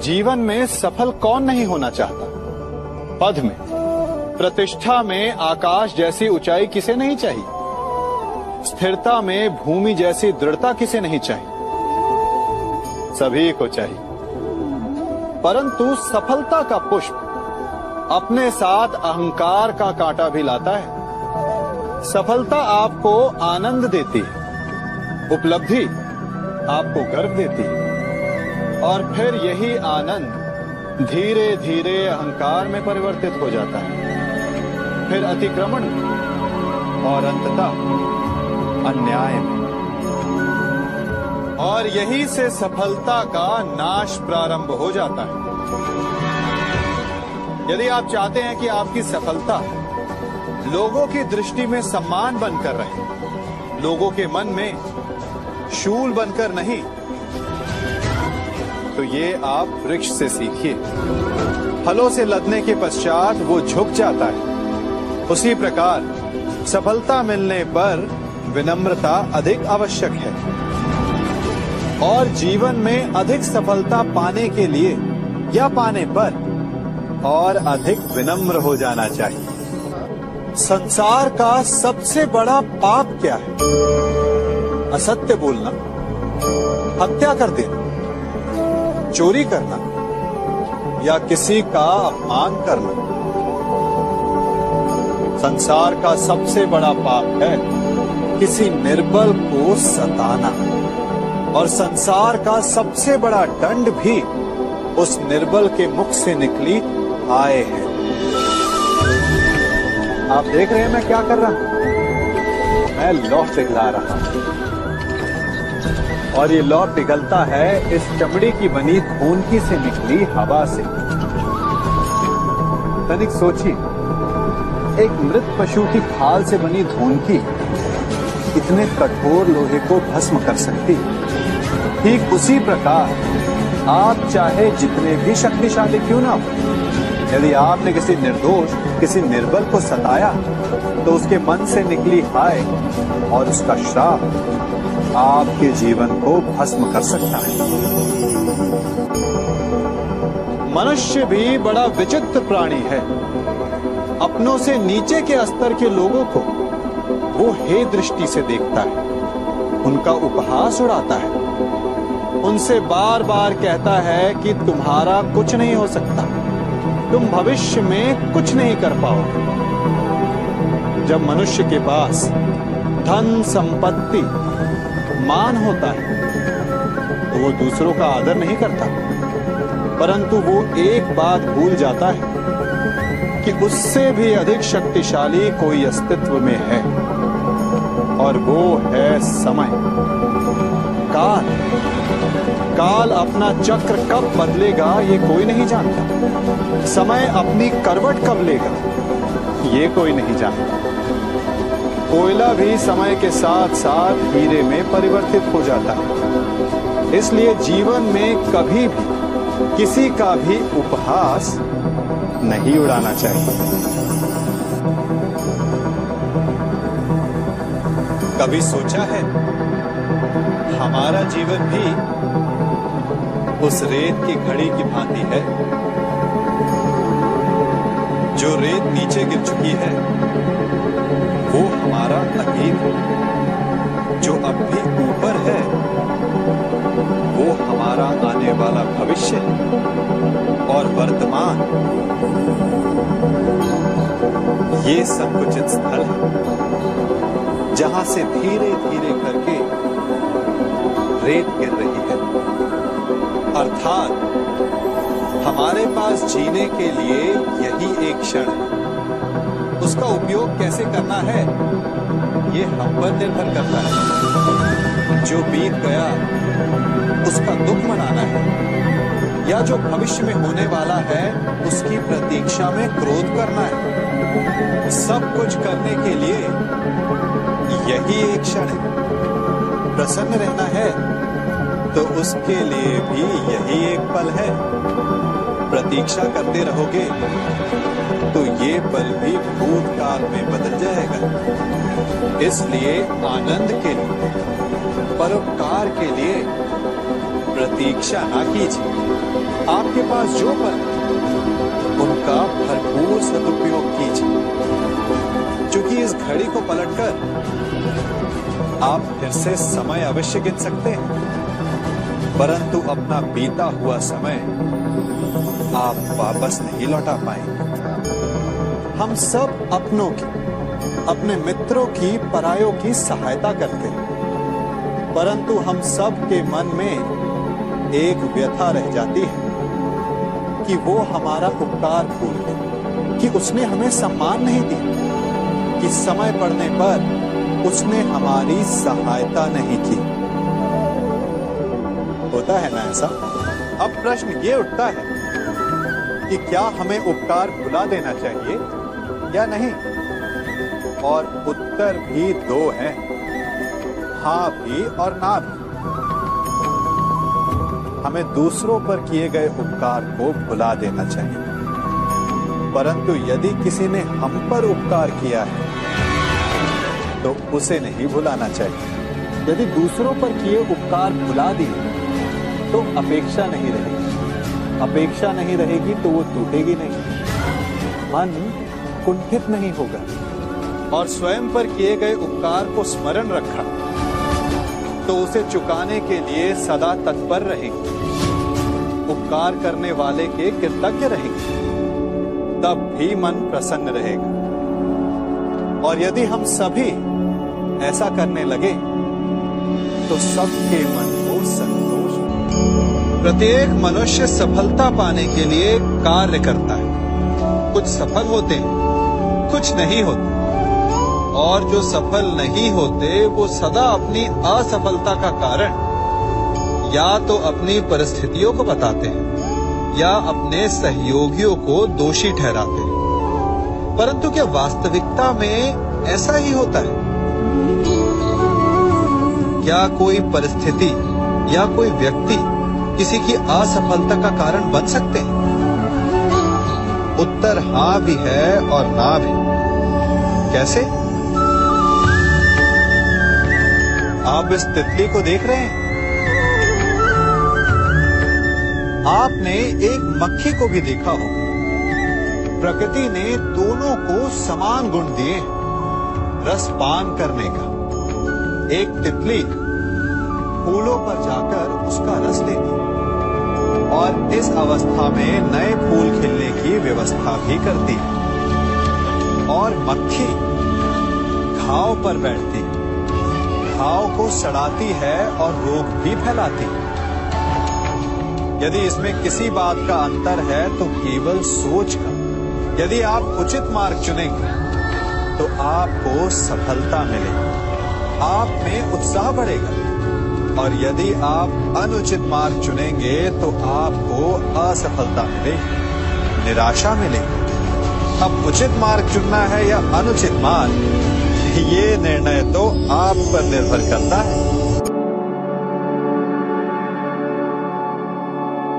जीवन में सफल कौन नहीं होना चाहता? पद में। प्रतिष्ठा में आकाश जैसी ऊंचाई किसे नहीं चाहिए? स्थिरता में भूमि जैसी दृढ़ता किसे नहीं चाहिए? सभी को चाहिए। परंतु सफलता का पुष्प अपने साथ अहंकार का कांटा भी लाता है। सफलता आपको आनंद देती है। उपलब्धि आपको गर्व देती है। और फिर यही आनंद धीरे धीरे अहंकार में परिवर्तित हो जाता है। फिर अतिक्रमण और अंततः अन्याय और यही से सफलता का नाश प्रारंभ हो जाता है। यदि आप चाहते हैं कि आपकी सफलता लोगों की दृष्टि में सम्मान बनकर रहे, लोगों के मन में शूल बनकर नहीं तो ये आप वृक्ष से सीखिए। फलों से लदने के पश्चात वो झुक जाता है। उसी प्रकार, सफलता मिलने पर विनम्रता अधिक आवश्यक है। और जीवन में अधिक सफलता पाने के लिए या पाने पर और अधिक विनम्र हो जाना चाहिए। संसार का सबसे बड़ा पाप क्या है? असत्य बोलना, हत्या कर देना। चोरी करना या किसी का अपमान करना। संसार का सबसे बड़ा पाप है किसी निर्बल को सताना। और संसार का सबसे बड़ा दंड भी उस निर्बल के मुख से निकली आए है। आप देख रहे हैं मैं क्या कर रहा हूँ? मैं लौ पिघला रहा हूँ। और ये लौ पिघलता है इस चमड़ी की बनी खूनकी से निकली हवा से। तनिक सोचिए, एक मृत पशु की खाल से बनी धूनकी इतने कठोर लोहे को भस्म कर सकती। ठीक उसी प्रकार आप चाहे जितने भी शक्तिशाली क्यों ना हो, यदि आपने किसी निर्दोष, किसी निर्बल को सताया तो उसके मन से निकली हाय और उसका श्राप आपके जीवन को भस्म कर सकता है। मनुष्य भी बड़ा विचित्र प्राणी है। अपनों से नीचे के स्तर के लोगों को वो हे दृष्टि से देखता है। उनका उपहास उड़ाता है। उनसे बार बार कहता है कि तुम्हारा कुछ नहीं हो सकता। तुम भविष्य में कुछ नहीं कर पाओगे। जब मनुष्य के पास धन संपत्ति मान होता है। तो वो दूसरों का आदर नहीं करता। परंतु वो एक बात भूल जाता है कि उससे भी अधिक शक्तिशाली कोई अस्तित्व में है। और वो है समय। काल। काल अपना चक्र कब बदलेगा, ये कोई नहीं जानता। समय अपनी करवट कब लेगा, ये कोई नहीं जानता। कोयला भी समय के साथ साथ हीरे में परिवर्तित हो जाता है। इसलिए जीवन में कभी भी, किसी का भी उपहास नहीं उड़ाना चाहिए। कभी सोचा है, हमारा जीवन भी उस रेत की घड़ी की भांति है? जो रेत नीचे गिर चुकी है हमारा अतीत जो अब भी ऊपर है, वो हमारा आने वाला भविष्य और वर्तमान। ये संकुचित स्थल है, जहाँ से धीरे धीरे करके रेत गिर रही है। अर्थात, हमारे पास जीने के लिए यही एक क्षण है। उसका उपयोग कैसे करना है, ये हम पर निर्भर करता है। जो बीत गया, उसका दुख मनाना है। या जो भविष्य में होने वाला है, उसकी प्रतीक्षा में क्रोध करना है। सब कुछ करने के लिए यही एक क्षण है। प्रसन्न रहना है तो उसके लिए भी यही एक पल है। प्रतीक्षा करते रहोगे ये पल भी भूतकाल में बदल जाएगा। इसलिए आनंद के लिए, परोपकार के लिए प्रतीक्षा ना कीजिए। आपके पास जो पल उनका भरपूर सदुपयोग कीजिए। क्योंकि इस घड़ी को पलटकर आप फिर से समय अवश्य गिन सकते हैं। परंतु अपना बीता हुआ समय आप वापस नहीं लौटा पाएँगे। हम सब अपनों की, अपने मित्रों की, परायों की सहायता करते हैं। परंतु हम सब के मन में एक व्यथा रह जाती है कि वो हमारा उपकार भूल गए, कि उसने हमें सम्मान नहीं दिया, कि समय पड़ने पर उसने हमारी सहायता नहीं की। होता है ना ऐसा? अब प्रश्न ये उठता है कि क्या हमें उपकार भुला देना चाहिए? या नहीं? और उत्तर भी दो हैं। हाँ भी और ना भी। हमें दूसरों पर किए गए उपकार को भुला देना चाहिए। परंतु यदि किसी ने हम पर उपकार किया है तो उसे नहीं भुलाना चाहिए। यदि दूसरों पर किए उपकार भुला दिए तो अपेक्षा नहीं रहेगी। अपेक्षा नहीं रहेगी तो वो टूटेगी नहीं। मन कुंठित नहीं होगा। और स्वयं पर किए गए उपकार को स्मरण रखा। तो उसे चुकाने के लिए सदा तत्पर रहेंगे। उपकार करने वाले के कृतज्ञ रहेंगे। तब भी मन प्रसन्न रहेगा। और यदि हम सभी ऐसा करने लगे तो सबके मन को संतोष प्रत्येक मनुष्य सफलता पाने के लिए कार्य करता है। कुछ सफल होते हैं। कुछ नहीं होते। और जो सफल नहीं होते, वो सदा अपनी असफलता का कारण या तो अपनी परिस्थितियों को बताते हैं या अपने सहयोगियों को दोषी ठहराते हैं। परंतु क्या वास्तविकता में ऐसा ही होता है? क्या कोई परिस्थिति या कोई व्यक्ति किसी की असफलता का कारण बन सकते हैं? उत्तर हाँ भी है और ना भी। कैसे? आप इस तितली को देख रहे हैं? आपने एक मक्खी को भी देखा हो। प्रकृति ने दोनों को समान गुण दिए रस पान करने का। एक तितली फूलों पर जाकर उसका रस लेती और इस अवस्था में नए फूल खिलने की व्यवस्था भी करती है। और मक्खी घाव पर बैठती, घाव को सड़ाती है और रोग भी फैलाती। यदि इसमें किसी बात का अंतर है तो केवल सोच का। यदि आप उचित मार्ग चुनेंगे तो आपको सफलता मिलेगी। आप में उत्साह बढ़ेगा। और यदि आप अनुचित मार्ग चुनेंगे तो आपको असफलता मिलेगी, निराशा मिलेगी। अब उचित मार्ग चुनना है या अनुचित मार्ग? ये निर्णय तो आप पर निर्भर करता है।